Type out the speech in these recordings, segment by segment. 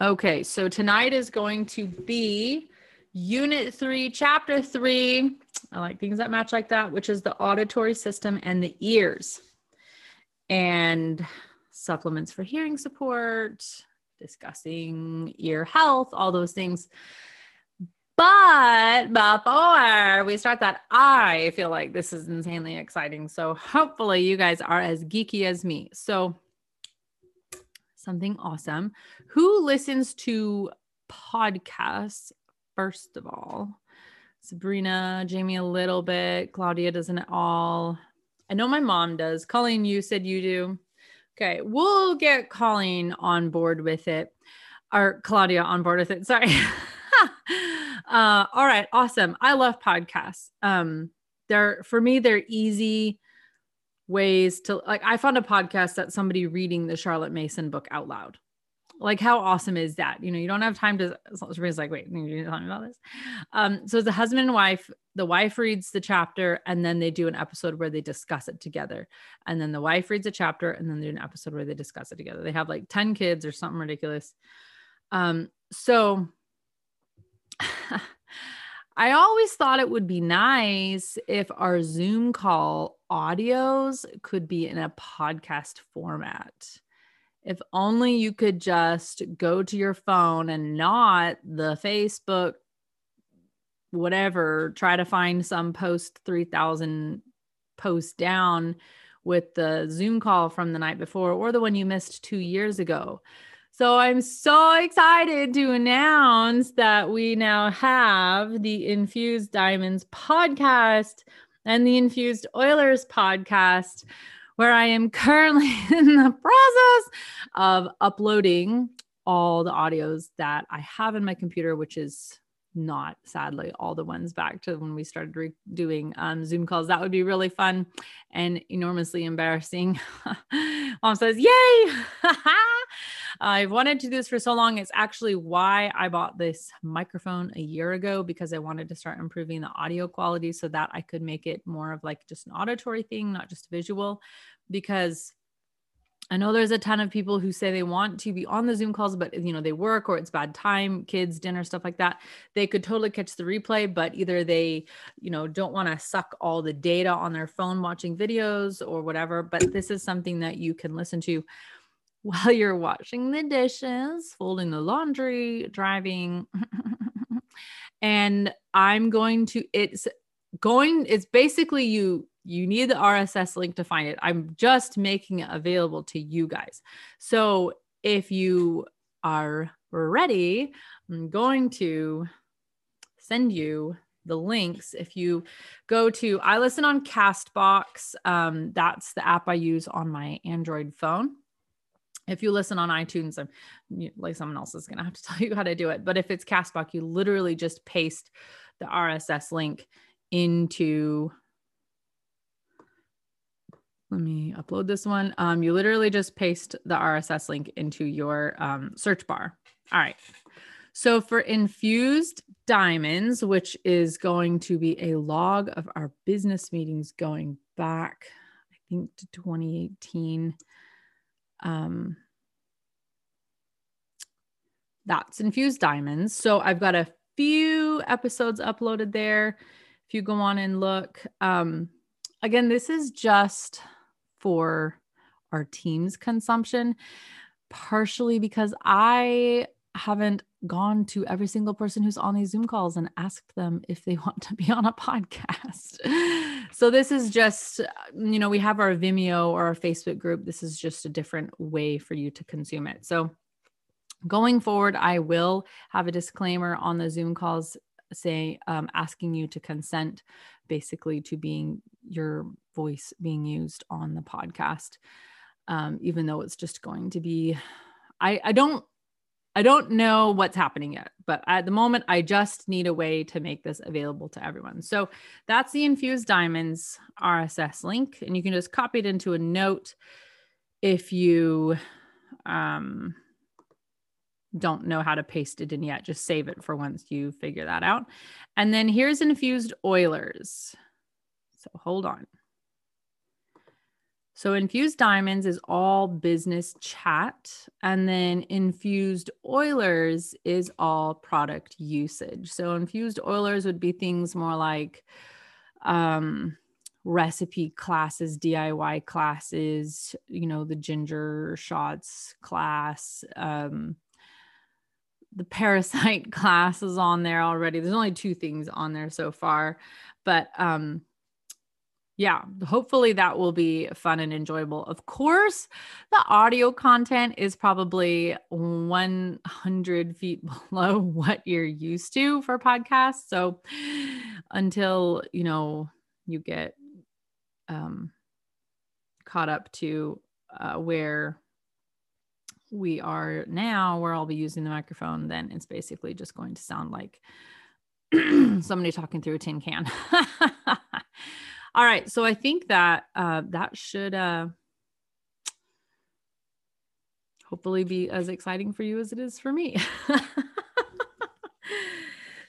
Okay, so tonight is going to be Unit 3, Chapter 3. I like things that match like that, which is the auditory system and the ears. And supplements for hearing support, discussing ear health, all those things. But before we start that, I feel like this is insanely exciting. So hopefully you guys are as geeky as me. So something awesome. Who listens to podcasts, first of all? Sabrina, Jamie, a little bit. Claudia doesn't at all. I know my mom does. Colleen, you said you do. Okay, we'll get Colleen on board with it, or Claudia on board with it. Sorry. uh, all right, awesome. I love podcasts. Um, they're for me, they're easy ways to like I found a podcast that somebody reading the Charlotte Mason book out loud. Like how awesome is that? You know, you don't have time to everybody's like, wait, you're talking about this. Um, so the husband and wife, the wife reads the chapter and then they do an episode where they discuss it together. And then the wife reads a chapter and then they do an episode where they discuss it together. They have like 10 kids or something ridiculous. Um, so I always thought it would be nice if our Zoom call audios could be in a podcast format. If only you could just go to your phone and not the Facebook, whatever, try to find some post 3000 posts down with the Zoom call from the night before or the one you missed two years ago. So I'm so excited to announce that we now have the Infused Diamonds podcast and the Infused Oilers podcast, where I am currently in the process of uploading all the audios that I have in my computer, which is not sadly all the ones back to when we started re- doing um, Zoom calls. That would be really fun and enormously embarrassing. Mom says, Yay! I've wanted to do this for so long. It's actually why I bought this microphone a year ago because I wanted to start improving the audio quality so that I could make it more of like just an auditory thing, not just visual. Because I know there's a ton of people who say they want to be on the Zoom calls, but you know, they work or it's bad time, kids, dinner, stuff like that. They could totally catch the replay, but either they, you know, don't want to suck all the data on their phone watching videos or whatever. But this is something that you can listen to while you're washing the dishes, folding the laundry, driving. and I'm going to, it's going, it's basically you, you need the RSS link to find it. I'm just making it available to you guys. So if you are ready, I'm going to send you the links if you go to i listen on castbox um, that's the app i use on my android phone if you listen on iTunes, I'm like someone else is going to have to tell you how to do it. But if it's Castbox, you literally just paste the RSS link into. Let me upload this one. Um, you literally just paste the RSS link into your um, search bar. All right. So for infused diamonds, which is going to be a log of our business meetings going back, I think to 2018 um, that's infused diamonds. So I've got a few episodes uploaded there. If you go on and look, um, again, this is just for our team's consumption, partially because I haven't gone to every single person who's on these Zoom calls and asked them if they want to be on a podcast. so this is just, you know, we have our Vimeo or our Facebook group. This is just a different way for you to consume it. So going forward, I will have a disclaimer on the Zoom calls say um, asking you to consent basically to being your voice being used on the podcast um, even though it's just going to be I, I don't I don't know what's happening yet, but at the moment, I just need a way to make this available to everyone. So that's the Infused Diamonds RSS link, and you can just copy it into a note if you um, don't know how to paste it in yet. Just save it for once you figure that out. And then here's Infused Oilers. So hold on. So, infused diamonds is all business chat. And then infused oilers is all product usage. So, infused oilers would be things more like um, recipe classes, DIY classes, you know, the ginger shots class. Um, the parasite class is on there already. There's only two things on there so far, but um, yeah, hopefully that will be fun and enjoyable. Of course, the audio content is probably 100 feet below what you're used to for podcasts. So until, you know, you get um, caught up to uh, where we are now, where I'll be using the microphone, then it's basically just going to sound like somebody talking through a tin can. All right. So I think that uh, that should uh, hopefully be as exciting for you as it is for me.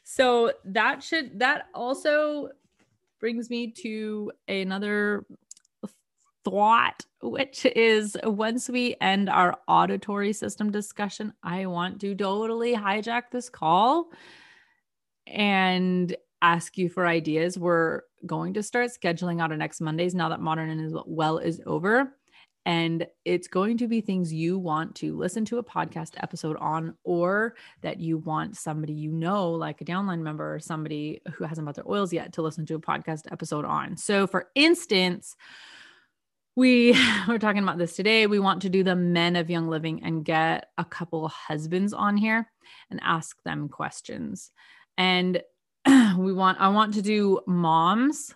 so that should, that also brings me to another thought, which is once we end our auditory system discussion, I want to totally hijack this call and ask you for ideas. We're going to start scheduling out our next Mondays now that Modern and Well is over. And it's going to be things you want to listen to a podcast episode on, or that you want somebody you know, like a downline member or somebody who hasn't bought their oils yet, to listen to a podcast episode on. So, for instance, we were talking about this today. We want to do the men of young living and get a couple husbands on here and ask them questions. And we want I want to do moms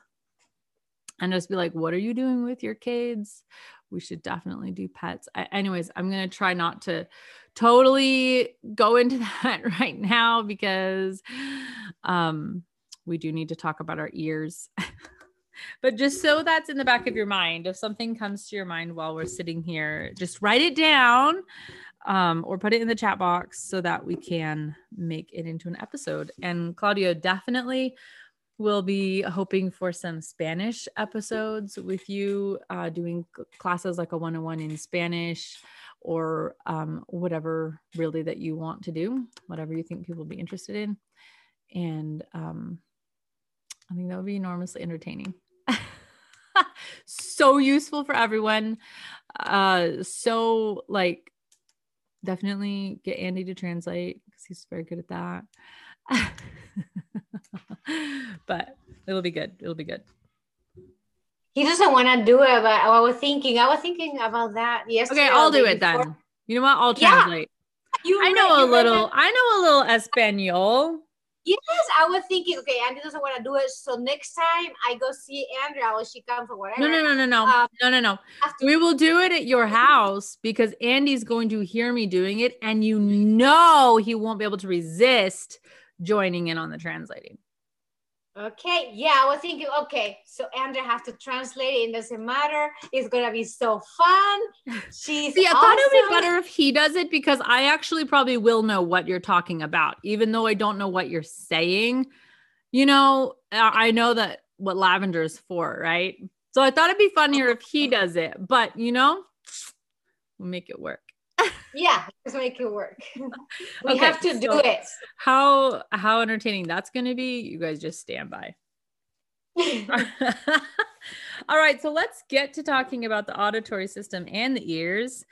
and just be like, what are you doing with your kids? We should definitely do pets. I, anyways, I'm going to try not to totally go into that right now because um, we do need to talk about our ears. but just so that's in the back of your mind, if something comes to your mind while we're sitting here, just write it down um, or put it in the chat box so that we can make it into an episode. And Claudia definitely will be hoping for some Spanish episodes with you, uh, doing classes like a one on one in Spanish or um, whatever really that you want to do, whatever you think people will be interested in. And um, I think that would be enormously entertaining. so useful for everyone. Uh, so like definitely get Andy to translate because he's very good at that. but it'll be good. It'll be good. He doesn't want to do it, but I was thinking, I was thinking about that yesterday. Okay, I'll do it before. then. You know what? I'll translate. Yeah, I know a little. I know a little Espanol. Yes, I was thinking, okay, Andy doesn't want to do it. So next time I go see Andrea or she comes or whatever. No, no, no, no, no. Um, no, no, no. After- we will do it at your house because Andy's going to hear me doing it. And you know he won't be able to resist joining in on the translating. Okay, yeah, I was thinking, okay, so Andrea has to translate it. It doesn't matter. It's gonna be so fun. She's See, I awesome. thought it would be better if he does it because I actually probably will know what you're talking about, even though I don't know what you're saying. You know, I know that what lavender is for, right? So I thought it'd be funnier if he does it, but you know, we'll make it work yeah let's make it work. We okay, have to do it. how how entertaining that's going to be you guys just stand by. All right so let's get to talking about the auditory system and the ears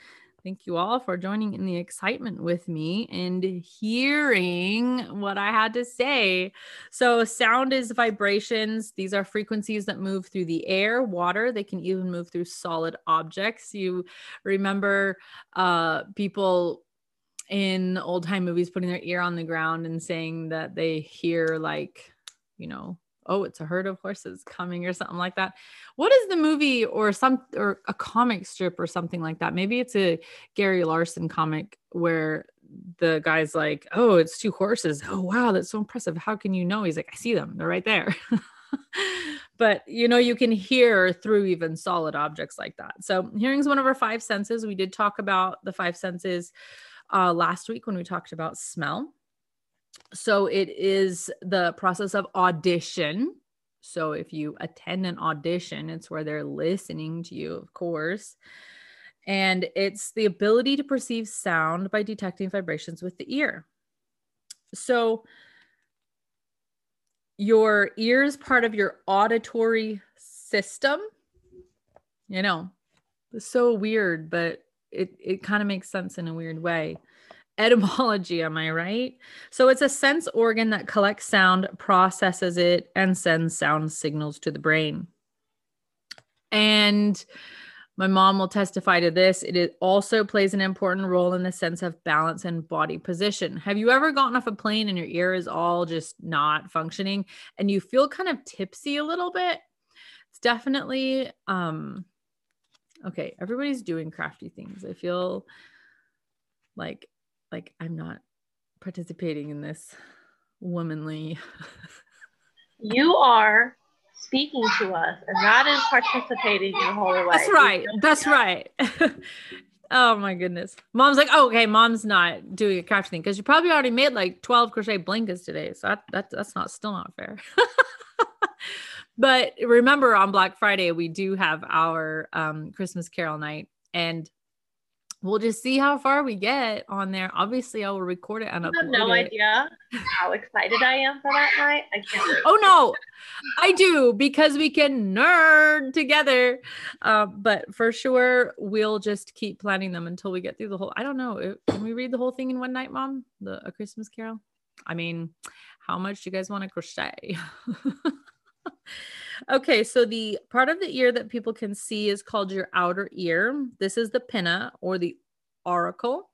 Thank you all for joining in the excitement with me and hearing what I had to say. So, sound is vibrations. These are frequencies that move through the air, water. They can even move through solid objects. You remember uh, people in old time movies putting their ear on the ground and saying that they hear, like, you know, oh it's a herd of horses coming or something like that. What is the movie or some or a comic strip or something like that? Maybe it's a gary larson comic where the guy's like oh it's two horses. Oh wow that's so impressive. How can you know? He's like i see them. They're right there. But you know you can hear through even solid objects like that. So hearing is one of our five senses we did talk about the five senses uh, last week when we talked about smell so it is the process of audition So if you attend an audition, it's where they're listening to you, of course. And it's the ability to perceive sound by detecting vibrations with the ear. So your ear is part of your auditory system. You know, it's so weird, but it, it kind of makes sense in a weird way etymology, am I right? So it's a sense organ that collects sound, processes it, and sends sound signals to the brain. And my mom will testify to this. It also plays an important role in the sense of balance and body position. Have you ever gotten off a plane and your ear is all just not functioning and you feel kind of tipsy a little bit? It's definitely um okay, everybody's doing crafty things. I feel like like I'm not participating in this womanly. you are speaking to us, and that is participating in whole way. That's right. That's right. oh my goodness. Mom's like, oh, okay, mom's not doing a craft thing because you probably already made like 12 crochet blankets today. So that, that that's not still not fair. but remember on Black Friday, we do have our um, Christmas Carol night. And we'll just see how far we get on there. Obviously, I will record it and I have no it. idea how excited I am for that night. I can't. oh no, I do because we can nerd together. Uh, but for sure, we'll just keep planning them until we get through the whole. I don't know. Can we read the whole thing in one night, Mom? The A Christmas Carol. I mean, how much do you guys want to crochet? Okay, so the part of the ear that people can see is called your outer ear. This is the pinna or the auricle.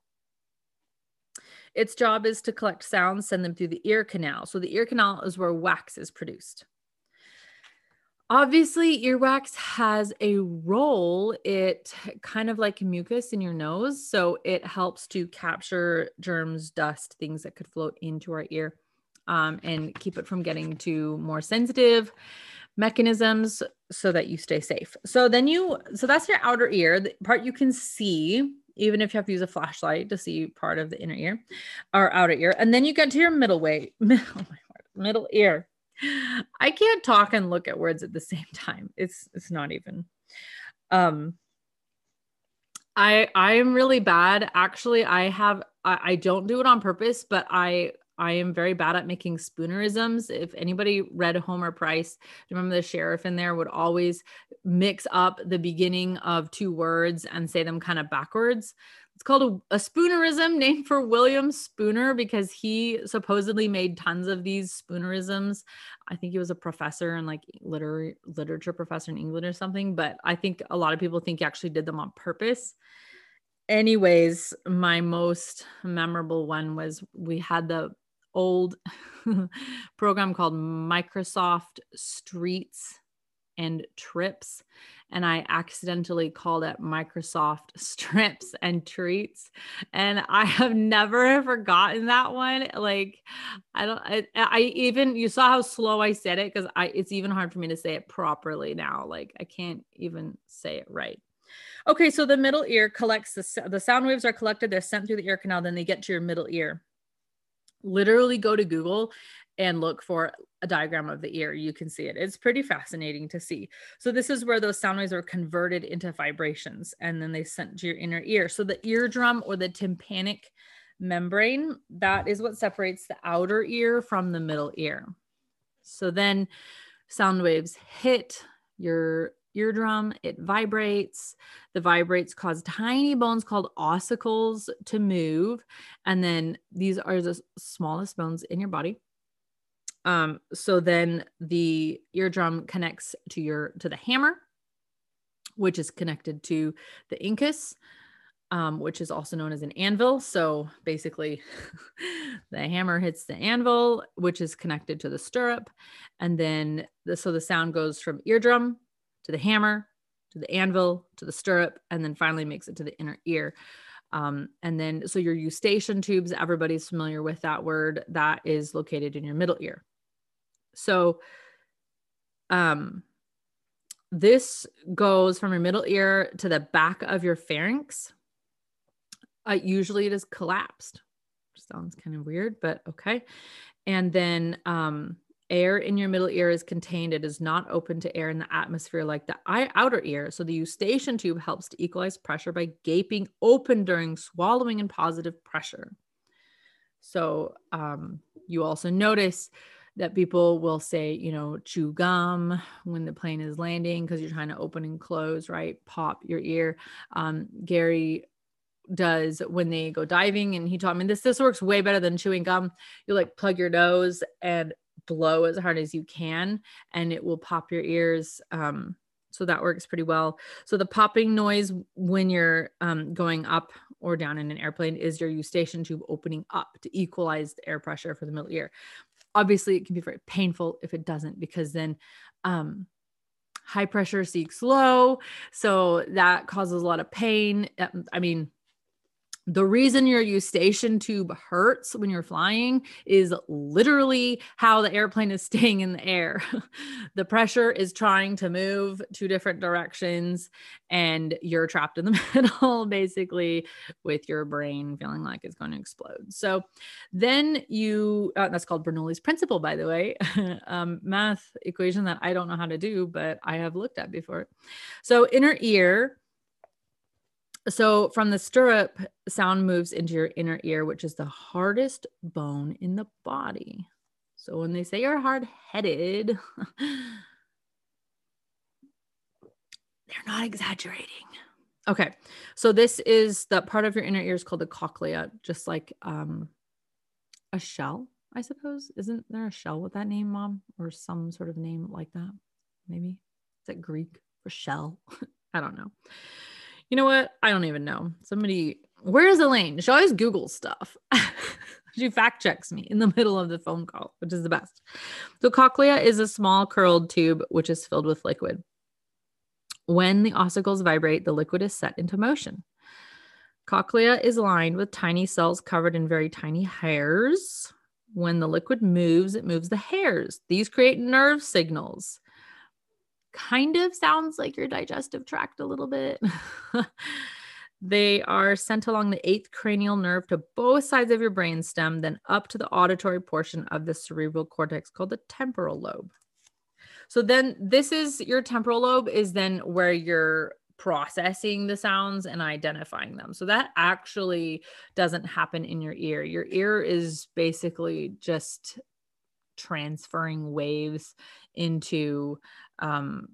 Its job is to collect sounds, send them through the ear canal. So the ear canal is where wax is produced. Obviously, earwax has a role. It kind of like mucus in your nose. So it helps to capture germs, dust, things that could float into our ear um, and keep it from getting to more sensitive mechanisms so that you stay safe. So then you, so that's your outer ear, the part you can see, even if you have to use a flashlight to see part of the inner ear or outer ear. And then you get to your middle way, oh God, middle ear. I can't talk and look at words at the same time. It's it's not even. Um I I am really bad. Actually, I have I, I don't do it on purpose, but I I am very bad at making spoonerisms. If anybody read Homer Price, remember the sheriff in there would always mix up the beginning of two words and say them kind of backwards. It's called a, a, spoonerism, named for William Spooner because he supposedly made tons of these spoonerisms. I think he was a professor and like literary literature professor in England or something. But I think a lot of people think he actually did them on purpose anyways my most memorable one was we had the old program called Microsoft Streets and Trips. And I accidentally called it Microsoft Strips and Treats. And I have never forgotten that one. Like, I don't, I, I even, you saw how slow I said it because I, it's even hard for me to say it properly now. Like, I can't even say it right. Okay, so the middle ear collects the, the sound waves are collected, they're sent through the ear canal, then they get to your middle ear literally go to Google and look for a diagram of the ear. You can see it. It's pretty fascinating to see. So this is where those sound waves are converted into vibrations and then they sent to your inner ear. So the eardrum or the tympanic membrane, that is what separates the outer ear from the middle ear. So then sound waves hit your eardrum, it vibrates. The vibrates cause tiny bones called ossicles to move. And then these are the smallest bones in your body. Um, so then the eardrum connects to your to the hammer, which is connected to the incus, um, which is also known as an anvil. So basically, the hammer hits the anvil, which is connected to the stirrup, and then the, so the sound goes from eardrum to the hammer, to the anvil, to the stirrup, and then finally makes it to the inner ear. Um, and then, so your eustachian tubes, everybody's familiar with that word, that is located in your middle ear. So, um, this goes from your middle ear to the back of your pharynx. Uh, usually it is collapsed. Sounds kind of weird, but okay. And then um, air in your middle ear is contained. It is not open to air in the atmosphere like the outer ear. So the eustachian tube helps to equalize pressure by gaping open during swallowing and positive pressure. So um, you also notice that people will say, you know, chew gum when the plane is landing because you're trying to open and close, right? Pop your ear. Um, Gary does when they go diving and he taught me this this works way better than chewing gum you like plug your nose and blow as hard as you can and it will pop your ears um, so that works pretty well. So the popping noise when you're um, going up or down in an airplane is your eustachian tube opening up to equalize the air pressure for the middle ear. Obviously it can be very painful if it doesn't because then um, high pressure seeks low so that causes a lot of pain. Um, i mean the reason your eustachian tube hurts when you're flying is literally how the airplane is staying in the air. the pressure is trying to move two different directions, and you're trapped in the middle, basically, with your brain feeling like it's going to explode. So then you, uh, that's called Bernoulli's principle, by the way, um, math equation that I don't know how to do, but I have looked at before. So inner ear so from the stirrup, sound moves into your inner ear, which is the hardest bone in the body. So when they say you're hard headed, they're not exaggerating. Okay. So this is the part of your inner ear is called the cochlea, just like um, a shell, I suppose. Isn't there a shell with that name, mom? Or some sort of name like that? Maybe. Is that Greek for shell? I don't know. You know what? I don't even know. Somebody, where's Elaine? She always Googles stuff. she fact checks me in the middle of the phone call, which is the best. So, cochlea is a small curled tube which is filled with liquid. When the ossicles vibrate, the liquid is set into motion. Cochlea is lined with tiny cells covered in very tiny hairs. When the liquid moves, it moves the hairs. These create nerve signals kind of sounds like your digestive tract a little bit. they are sent along the eighth cranial nerve to both sides of your brain stem, then up to the auditory portion of the cerebral cortex called the temporal lobe. So then this is your temporal lobe is then where you're processing the sounds and identifying them. So that actually doesn't happen in your ear. Your ear is basically just transferring waves into um,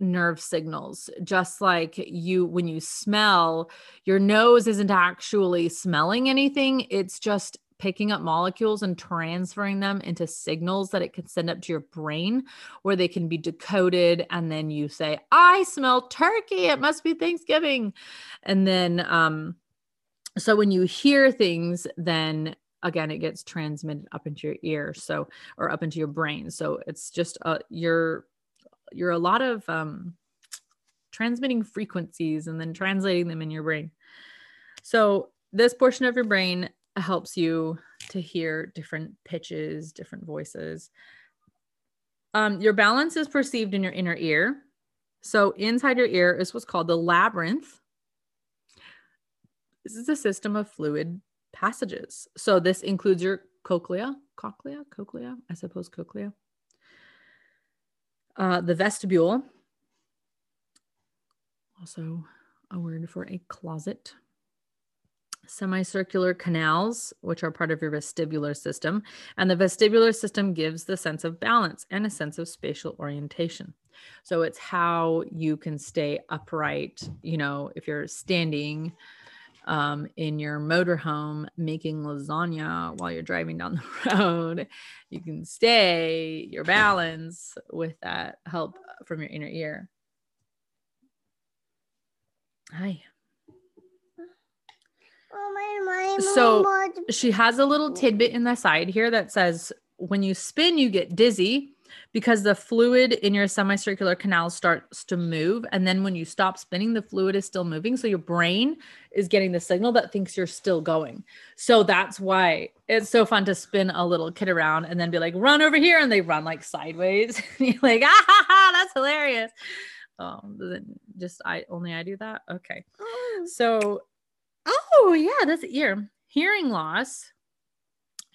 nerve signals. Just like you when you smell your nose isn't actually smelling anything. It's just picking up molecules and transferring them into signals that it can send up to your brain where they can be decoded. And then you say i smell turkey. It must be thanksgiving. And then um so when you hear things then again it gets transmitted up into your ear so or up into your brain. So it's just uh your you're a lot of um, transmitting frequencies and then translating them in your brain. So this portion of your brain helps you to hear different pitches, different voices. Um, your balance is perceived in your inner ear. So inside your ear is what's called the labyrinth. This is a system of fluid passages. So this includes your cochlea, cochlea, cochlea, I suppose cochlea. Uh, the vestibule, also a word for a closet. Semicircular canals, which are part of your vestibular system. And the vestibular system gives the sense of balance and a sense of spatial orientation. So it's how you can stay upright, you know, if you're standing um, in your motorhome making lasagna while you're driving down the road. You can stay your balance with that help from your inner ear. Hi. So she has a little tidbit in the side here that says when you spin, you get dizzy because the fluid in your semicircular canal starts to move. And then when you stop spinning, the fluid is still moving. So your brain is getting the signal that thinks you're still going. So that's why it's so fun to spin a little kid around and then be like, run over here. And they run like sideways. you're like, ah, ha, ha, that's hilarious. Oh, just I only I do that. Okay. Oh. So, oh, yeah, that's ear. Hearing loss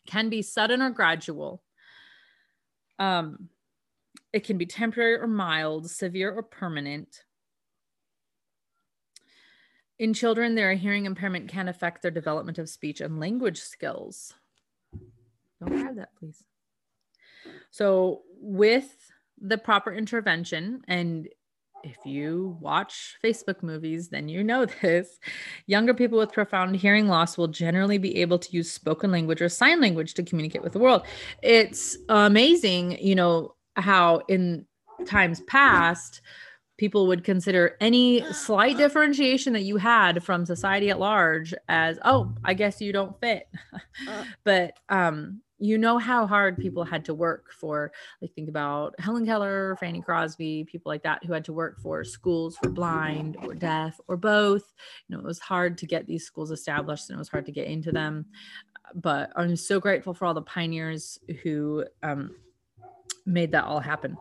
can be sudden or gradual Um, it can be temporary or mild, severe or permanent. In children, their hearing impairment can affect their development of speech and language skills. Don't grab that, please. So, with the proper intervention, and if you watch Facebook movies, then you know this. Younger people with profound hearing loss will generally be able to use spoken language or sign language to communicate with the world. It's amazing, you know, how in times past, people would consider any slight differentiation that you had from society at large as, oh, I guess you don't fit. but um, you know how hard people had to work for like think about helen keller fanny crosby people like that who had to work for schools for blind or deaf or both. You know it was hard to get these schools established and it was hard to get into them. But i'm so grateful for all the pioneers who um, made that all happen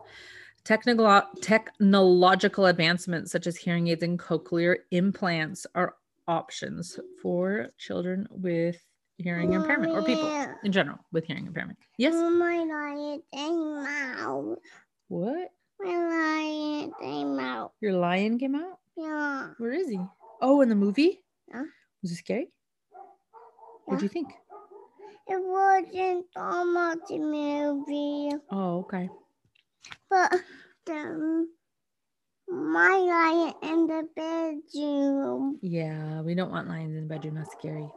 Technical, technological advancements such as hearing aids and cochlear implants are options for children with hearing impairment or people in general with hearing impairment. Yes. Oh, my lion came out. What? My lion came out. Your lion came out? Yeah. Where is he? Oh, in the movie? Yeah. Was it scary? What do you think? It wasn't so much a movie, Oh, okay. but the my lion in the bedroom. Yeah, we don't want lions in the bedroom. That's scary.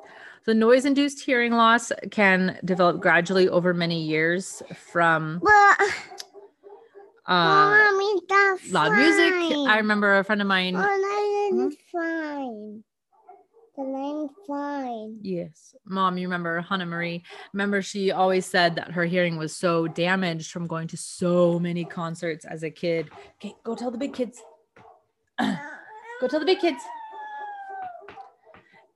The noise induced hearing loss can develop gradually over many years from But uh, mommy, loud fine. music. I remember a friend of mine. Oh, lion is fine. The lion's fine. Yes. Mom, you remember Hannah Marie? Remember, she always said that her hearing was so damaged from going to so many concerts as a kid. Okay, go tell the big kids. go tell the big kids.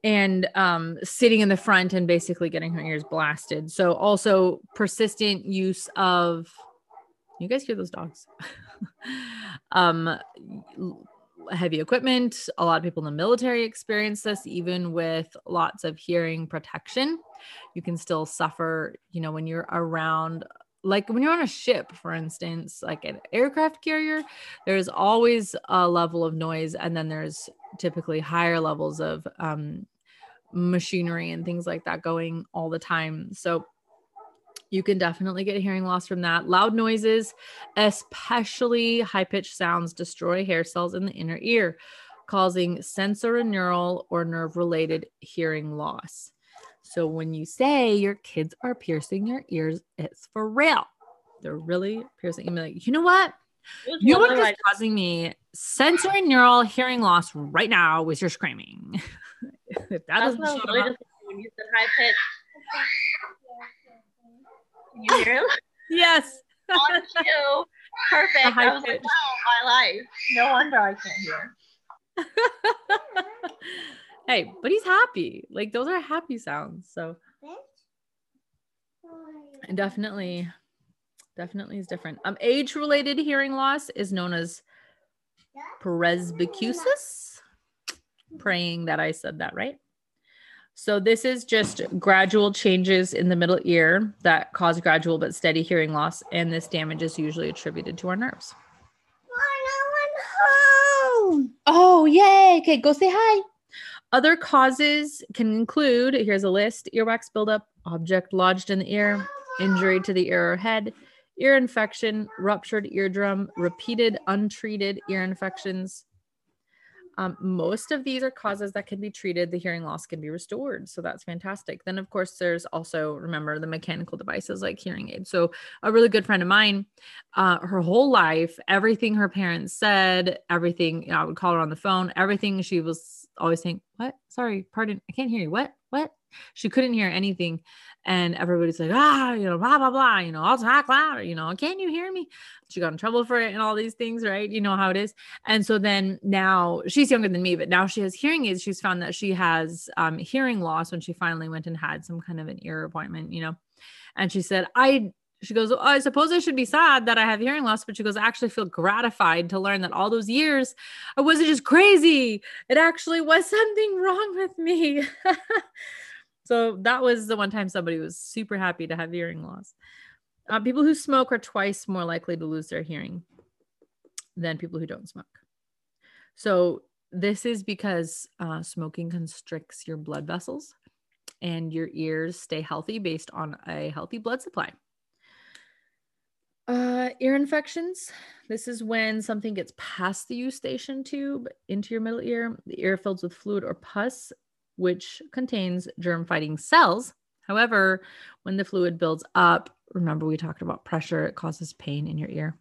And um, sitting in the front and basically getting her ears blasted. So, also persistent use of, you guys hear those dogs? um, heavy equipment. A lot of people in the military experience this, even with lots of hearing protection. You can still suffer, you know, when you're around, like when you're on a ship, for instance, like an aircraft carrier, there's always a level of noise, and then there's typically higher levels of um, machinery and things like that going all the time. So, you can definitely get hearing loss from that. Loud noises, especially high pitched sounds, destroy hair cells in the inner ear, causing sensorineural or nerve related hearing loss. So when you say your kids are piercing your ears, it's for real. They're really piercing. You're like, you know what? It You know one what is causing me sensory neural hearing loss right now was your screaming. if that That's doesn't what I was shut 'em really up- when you said high pitch. Can you hear him? yes. On cue. Perfect. I was like, wow, my life. No wonder I can't hear. hey, but he's happy. Like those are happy sounds. So and definitely, definitely is different. Um, age-related hearing loss is known as presbycusis. Praying that I said that right. So this is just gradual changes in the middle ear that cause gradual but steady hearing loss, and this damage is usually attributed to our nerves. Oh home. Oh, yay. Okay, go say hi. Other causes can include here's a list earwax buildup, object lodged in the ear, injury to the ear or head, ear infection, ruptured eardrum, repeated untreated ear infections. Um, most of these are causes that can be treated. The hearing loss can be restored. So that's fantastic. Then, of course, there's also, remember, the mechanical devices like hearing aids. So, a really good friend of mine, uh, her whole life, everything her parents said, everything, you know, I would call her on the phone, everything she was always saying, What? Sorry, pardon, I can't hear you. What? What? She couldn't hear anything. And everybody's like, ah, you know, blah, blah, blah, you know, I'll talk louder, you know, can't you hear me? She got in trouble for it and all these things, right? You know how it is. And so then now she's younger than me, but now she has hearing aids. She's found that she has um, hearing loss when she finally went and had some kind of an ear appointment, you know. And she said, I she goes, oh, I suppose I should be sad that I have hearing loss, but she goes, I actually feel gratified to learn that all those years I wasn't just crazy. It actually was something wrong with me. so that was the one time somebody was super happy to have hearing loss. Uh, people who smoke are twice more likely to lose their hearing than people who don't smoke. So, this is because uh, smoking constricts your blood vessels and your ears stay healthy based on a healthy blood supply. Uh, ear infections. This is when something gets past the eustachian tube into your middle ear. The ear fills with fluid or pus, which contains germ fighting cells. However, when the fluid builds up, remember we talked about pressure, it causes pain in your ear.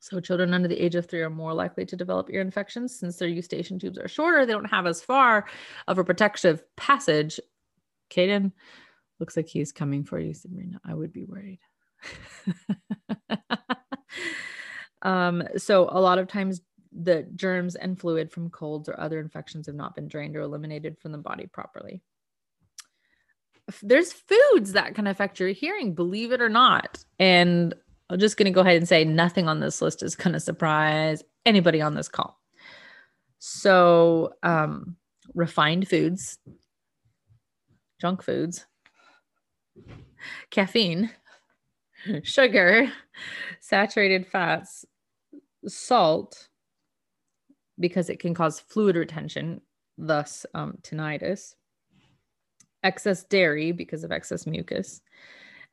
So, children under the age of three are more likely to develop ear infections since their eustachian tubes are shorter. They don't have as far of a protective passage. Caden looks like he's coming for you, Sabrina. I would be worried. um, so, a lot of times, the germs and fluid from colds or other infections have not been drained or eliminated from the body properly. There's foods that can affect your hearing, believe it or not. And I'm just going to go ahead and say nothing on this list is going to surprise anybody on this call. So, um, refined foods, junk foods, caffeine, sugar, saturated fats, salt, because it can cause fluid retention, thus um, tinnitus, excess dairy because of excess mucus,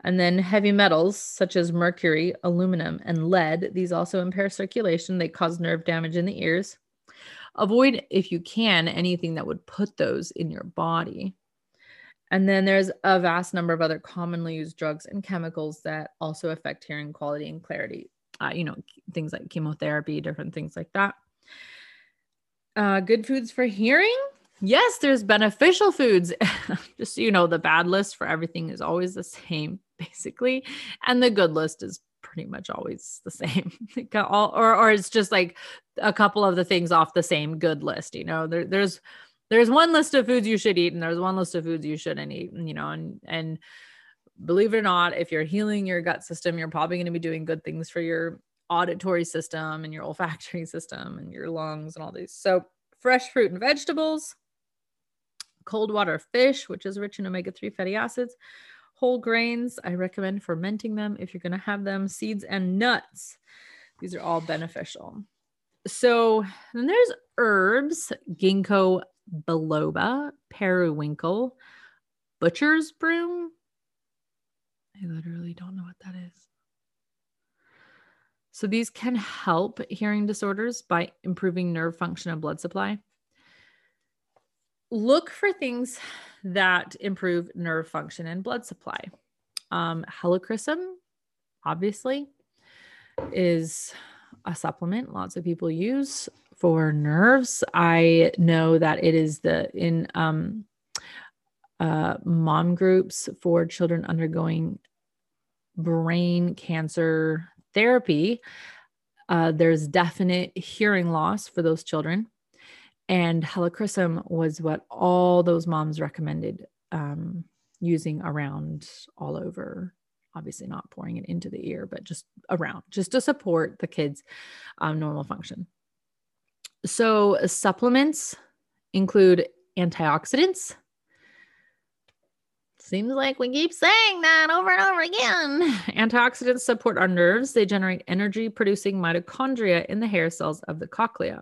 and then heavy metals such as mercury, aluminum, and lead. These also impair circulation. They cause nerve damage in the ears. Avoid, if you can, anything that would put those in your body. And then there's a vast number of other commonly used drugs and chemicals that also affect hearing quality and clarity. Uh, you know, things like chemotherapy, different things like that. Uh, good foods for hearing Yes, there's beneficial foods. Just so you know, the bad list for everything is always the same, basically. And the good list is pretty much always the same. or, or it's just like a couple of the things off the same good list. You know, there, there's there's one list of foods you should eat, and there's one list of foods you shouldn't eat. You know, and and believe it or not, if you're healing your gut system, you're probably going to be doing good things for your auditory system and your olfactory system and your lungs and all these. So fresh fruit and vegetables cold water fish, which is rich in omega 3 fatty acids. Whole grains, I recommend fermenting them if you're going to have them. Seeds and nuts, these are all beneficial. So then there's herbs ginkgo biloba, periwinkle, butcher's broom. I literally don't know what that is. So these can help hearing disorders by improving nerve function and blood supply look for things that improve nerve function and blood supply. Um, helichrysum, obviously, is a supplement lots of people use for nerves. I know that it is the in um, uh, mom groups for children undergoing brain cancer therapy. Uh, there's definite hearing loss for those children and helichrysum was what all those moms recommended um, using around all over obviously not pouring it into the ear but just around just to support the kids um, normal function so supplements include antioxidants Seems like we keep saying that over and over again. Antioxidants support our nerves. They generate energy producing mitochondria in the hair cells of the cochlea.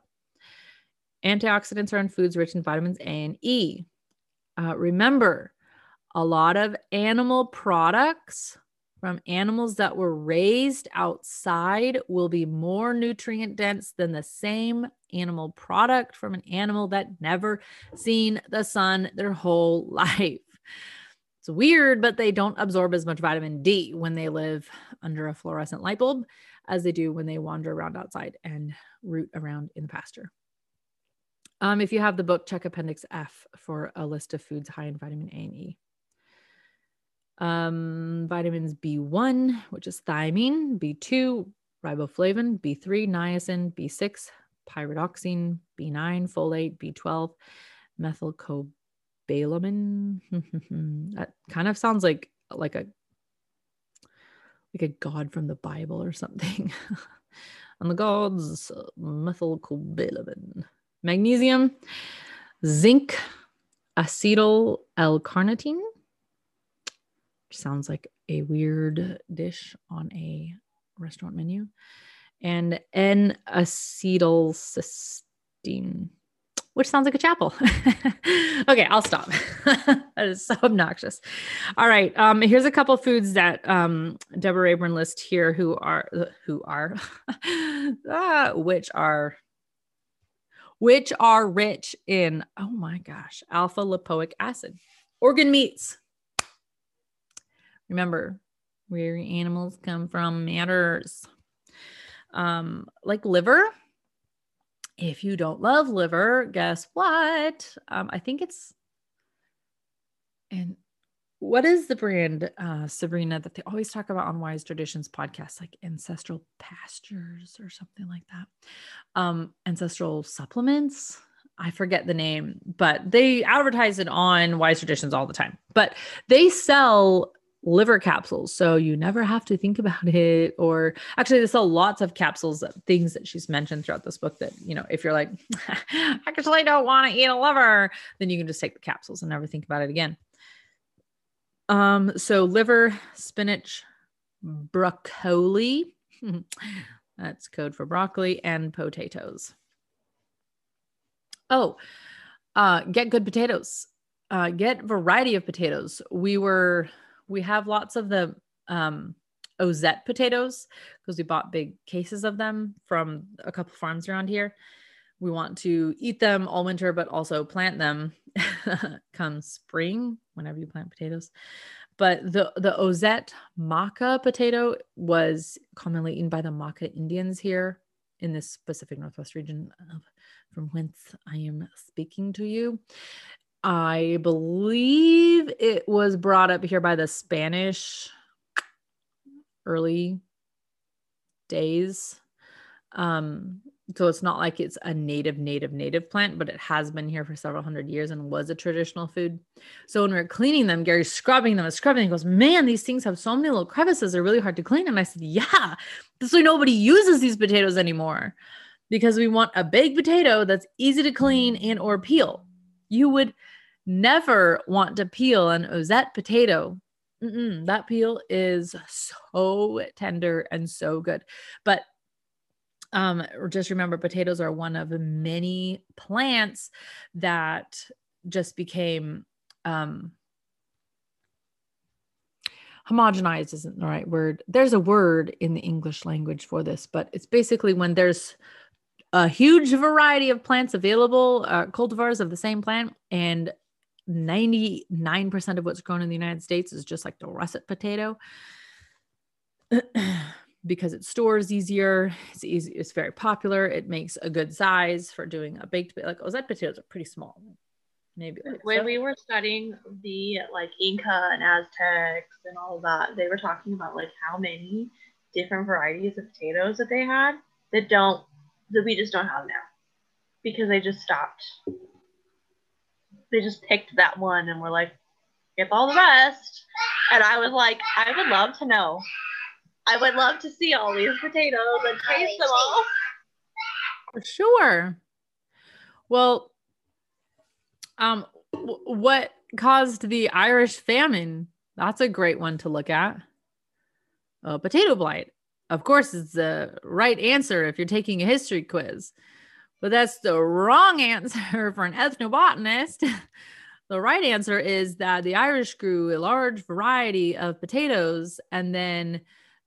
Antioxidants are in foods rich in vitamins A and E. Uh, remember, a lot of animal products from animals that were raised outside will be more nutrient dense than the same animal product from an animal that never seen the sun their whole life. It's weird, but they don't absorb as much vitamin D when they live under a fluorescent light bulb as they do when they wander around outside and root around in the pasture. Um, if you have the book, check Appendix F for a list of foods high in vitamin A and E. Um, vitamins B1, which is thiamine, B2, riboflavin, B3, niacin, B6, pyridoxine, B9, folate, B12, methylcobalamin. that kind of sounds like like a like a god from the Bible or something. and the gods, methylcobalamin magnesium, zinc, acetyl L-carnitine, sounds like a weird dish on a restaurant menu, and N acetylcysteine, which sounds like a chapel. okay, I'll stop. that is so obnoxious. All right, um, here's a couple foods that um, Deborah Raybern lists here, who are who are, uh, which are which are rich in, oh my gosh, alpha lipoic acid. Organ meats. Remember, where animals come from matters. Um, like liver. If you don't love liver, guess what? Um, I think it's and what is the brand, uh, Sabrina, that they always talk about on Wise Traditions podcast, like ancestral pastures or something like that? Um, ancestral supplements. I forget the name, but they advertise it on Wise Traditions all the time. But they sell liver capsules, so you never have to think about it. Or actually, they sell lots of capsules, of things that she's mentioned throughout this book. That you know, if you're like, I actually don't want to eat a liver, then you can just take the capsules and never think about it again. Um, so liver, spinach, broccoli. That's code for broccoli and potatoes. Oh, uh, get good potatoes. Uh, get variety of potatoes. We were we have lots of the um, Ozette potatoes because we bought big cases of them from a couple farms around here. We want to eat them all winter, but also plant them come spring whenever you plant potatoes. But the the Ozette Makah potato was commonly eaten by the Makah Indians here in this Pacific Northwest region of, from whence I am speaking to you. I believe it was brought up here by the Spanish early days. Um, so it's not like it's a native, native, native plant, but it has been here for several hundred years and was a traditional food. So when we are cleaning them, Gary's scrubbing them and scrubbing. He goes, "Man, these things have so many little crevices. They're really hard to clean." And I said, "Yeah, this way nobody uses these potatoes anymore, because we want a baked potato that's easy to clean and or peel. You would never want to peel an Ozette potato." Mm-mm, that peel is so tender and so good. But um, just remember, potatoes are one of many plants that just became um, homogenized isn't the right word. There's a word in the English language for this, but it's basically when there's a huge variety of plants available, uh, cultivars of the same plant, and 99% of what's grown in the United States is just like the russet potato. because it stores easier. It's easy. It's very popular. It makes a good size for doing a baked. Like Ozette potatoes are pretty small. Maybe like when so. we were studying the like Inca and Aztecs and all that, they were talking about like how many different varieties of potatoes that they had that don't that we just don't have now because they just stopped. They just picked that one and were like, "Get all the rest." And I was like, I would love to know I would love to see all these potatoes and taste them all. For sure. Well, um, w- what caused the Irish famine? That's a great one to look at. Uh, potato blight. Of course, it's the right answer if you're taking a history quiz, but that's the wrong answer for an ethnobotanist. the right answer is that the Irish grew a large variety of potatoes and then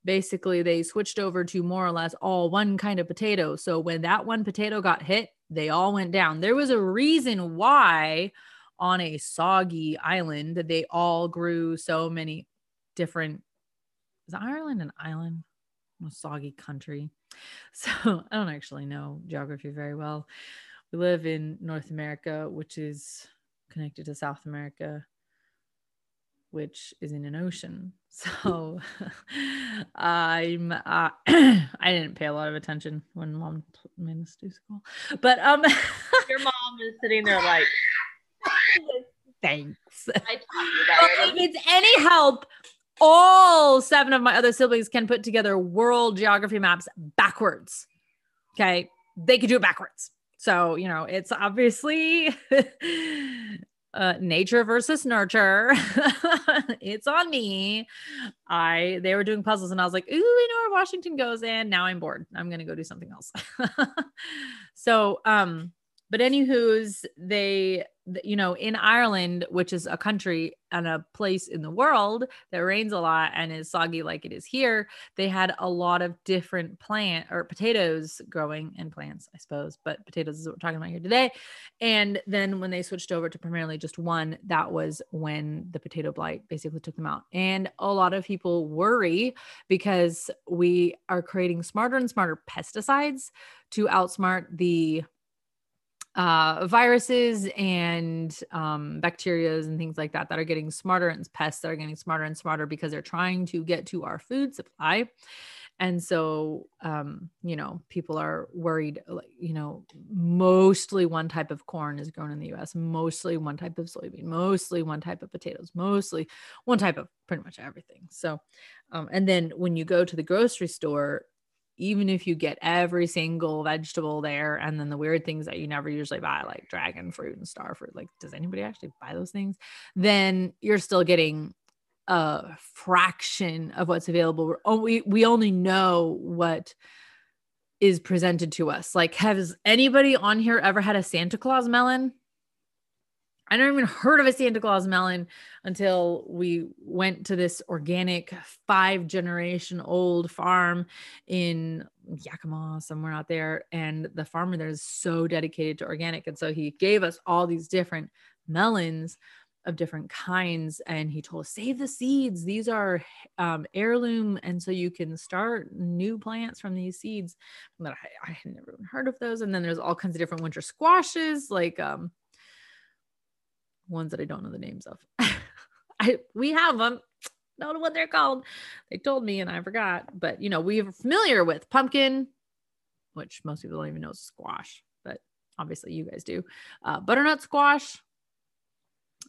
basically they switched over to more or less all one kind of potato. So when that one potato got hit, they all went down. There was a reason why on a soggy island they all grew so many different is Ireland an island? A soggy country. So I don't actually know geography very well. We live in North America, which is connected to South America which is in an ocean. So I'm uh, I didn't pay a lot of attention when mom told me to do school. But um your mom is sitting there like thanks. I taught you that. if it's any help, all seven of my other siblings can put together world geography maps backwards. Okay. They could do it backwards. So, you know, it's obviously uh, nature versus nurture. it's on me. I they were doing puzzles and I was like, ooh, I know where Washington goes, and now I'm bored. I'm gonna go do something else. so um, but anywho's they th- you know, in Ireland, which is a country and a place in the world that rains a lot and is soggy like it is here, they had a lot of different plant or potatoes growing and plants, I suppose, but potatoes is what we're talking about here today. And then when they switched over to primarily just one, that was when the potato blight basically took them out. And a lot of people worry because we are creating smarter and smarter pesticides to outsmart the uh, viruses and um, bacterias and things like that that are getting smarter and pests that are getting smarter and smarter because they're trying to get to our food supply. And so, um, you know, people are worried, like, you know, mostly one type of corn is grown in the US, mostly one type of soybean, mostly one type of potatoes, mostly one type of pretty much everything. So, um, and then when you go to the grocery store, even if you get every single vegetable there and then the weird things that you never usually buy like dragon fruit and star fruit like does anybody actually buy those things? Then you're still getting a fraction of what's available. We we only know what is presented to us. Like has anybody on here ever had a santa claus melon I never even heard of a Santa Claus melon until we went to this organic five generation old farm in Yakima, somewhere out there. And the farmer there is so dedicated to organic. And so he gave us all these different melons of different kinds. And he told us, save the seeds. These are um, heirloom. And so you can start new plants from these seeds. But I, I had never even heard of those. And then there's all kinds of different winter squashes, like, um, ones that I don't know the names of. I we have them. Don't know what they're called. They told me and I forgot. But you know, we're familiar with pumpkin, which most people don't even know squash, but obviously you guys do. Uh, butternut squash.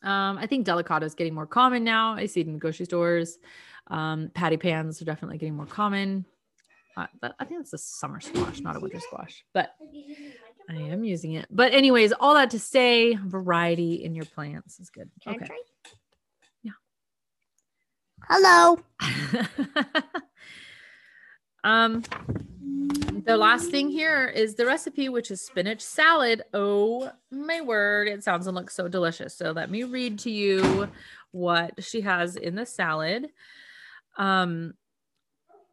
Um, I think delicata is getting more common now. I see it in the grocery stores. Um, patty pans are definitely getting more common. Uh, I think it's a summer squash, not a winter squash. But I am using it. But anyways, all that to say, variety in your plants is good. Can okay. Yeah. Hello. um the last thing here is the recipe, which is spinach salad. Oh my word, it sounds and looks so delicious. So let me read to you what she has in the salad. Um,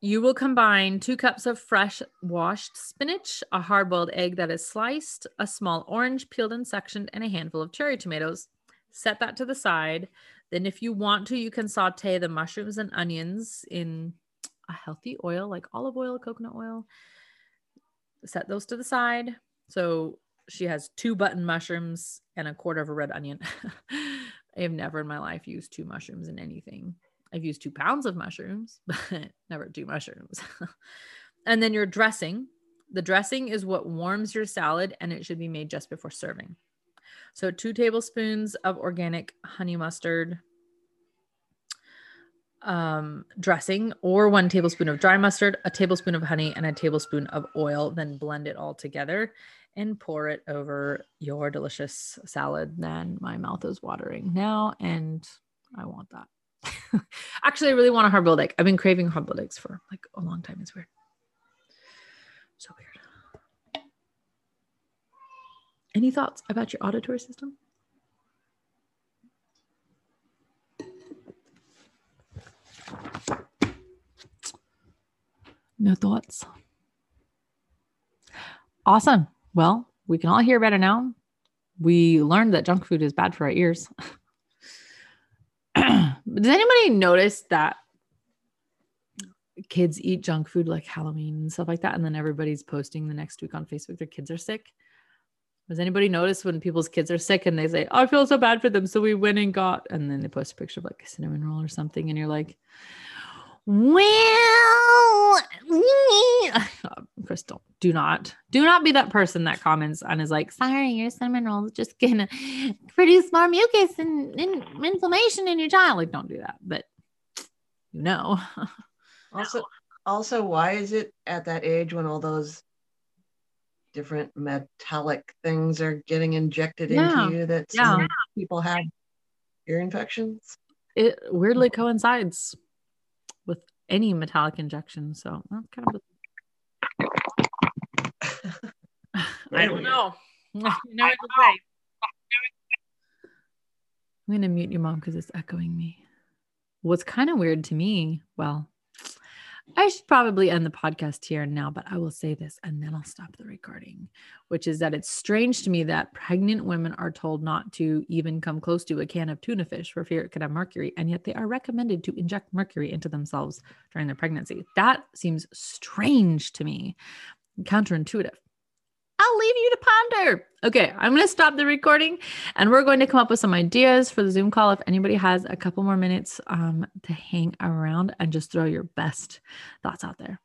you will combine two cups of fresh washed spinach, a hard boiled egg that is sliced, a small orange peeled and sectioned, and a handful of cherry tomatoes. Set that to the side. Then, if you want to, you can saute the mushrooms and onions in a healthy oil like olive oil, coconut oil. Set those to the side. So, she has two button mushrooms and a quarter of a red onion. I have never in my life used two mushrooms in anything. I've used two pounds of mushrooms, but never two mushrooms. and then your dressing. The dressing is what warms your salad and it should be made just before serving. So, two tablespoons of organic honey mustard um, dressing, or one tablespoon of dry mustard, a tablespoon of honey, and a tablespoon of oil. Then blend it all together and pour it over your delicious salad. Then my mouth is watering now, and I want that. Actually, I really want a hard boiled egg. I've been craving hard boiled eggs for like a long time. It's weird. So weird. Any thoughts about your auditory system? No thoughts. Awesome. Well, we can all hear better now. We learned that junk food is bad for our ears. Does anybody notice that kids eat junk food like Halloween and stuff like that? And then everybody's posting the next week on Facebook their kids are sick. Does anybody notice when people's kids are sick and they say, oh, I feel so bad for them. So we went and got, and then they post a picture of like a cinnamon roll or something. And you're like, well, Crystal, do not, do not be that person that comments and is like, sorry, your cinnamon roll is just gonna produce more mucus and, and inflammation in your child. Like, don't do that. But you know. Also, also, why is it at that age when all those different metallic things are getting injected Yeah. into you? that Yeah. people have ear infections. It weirdly coincides with any metallic injection. So that's kind of. A- I don't know. You know what to say. I'm going to mute your mom because it's echoing me. What's kind of weird to me, well, I should probably end the podcast here and now, but I will say this and then I'll stop the recording, which is that it's strange to me that pregnant women are told not to even come close to a can of tuna fish for fear it could have mercury, and yet they are recommended to inject mercury into themselves during their pregnancy. That seems strange to me, counterintuitive. I'll leave you to ponder. Okay, I'm going to stop the recording and we're going to come up with some ideas for the Zoom call. If anybody has a couple more minutes um, to hang around and just throw your best thoughts out there.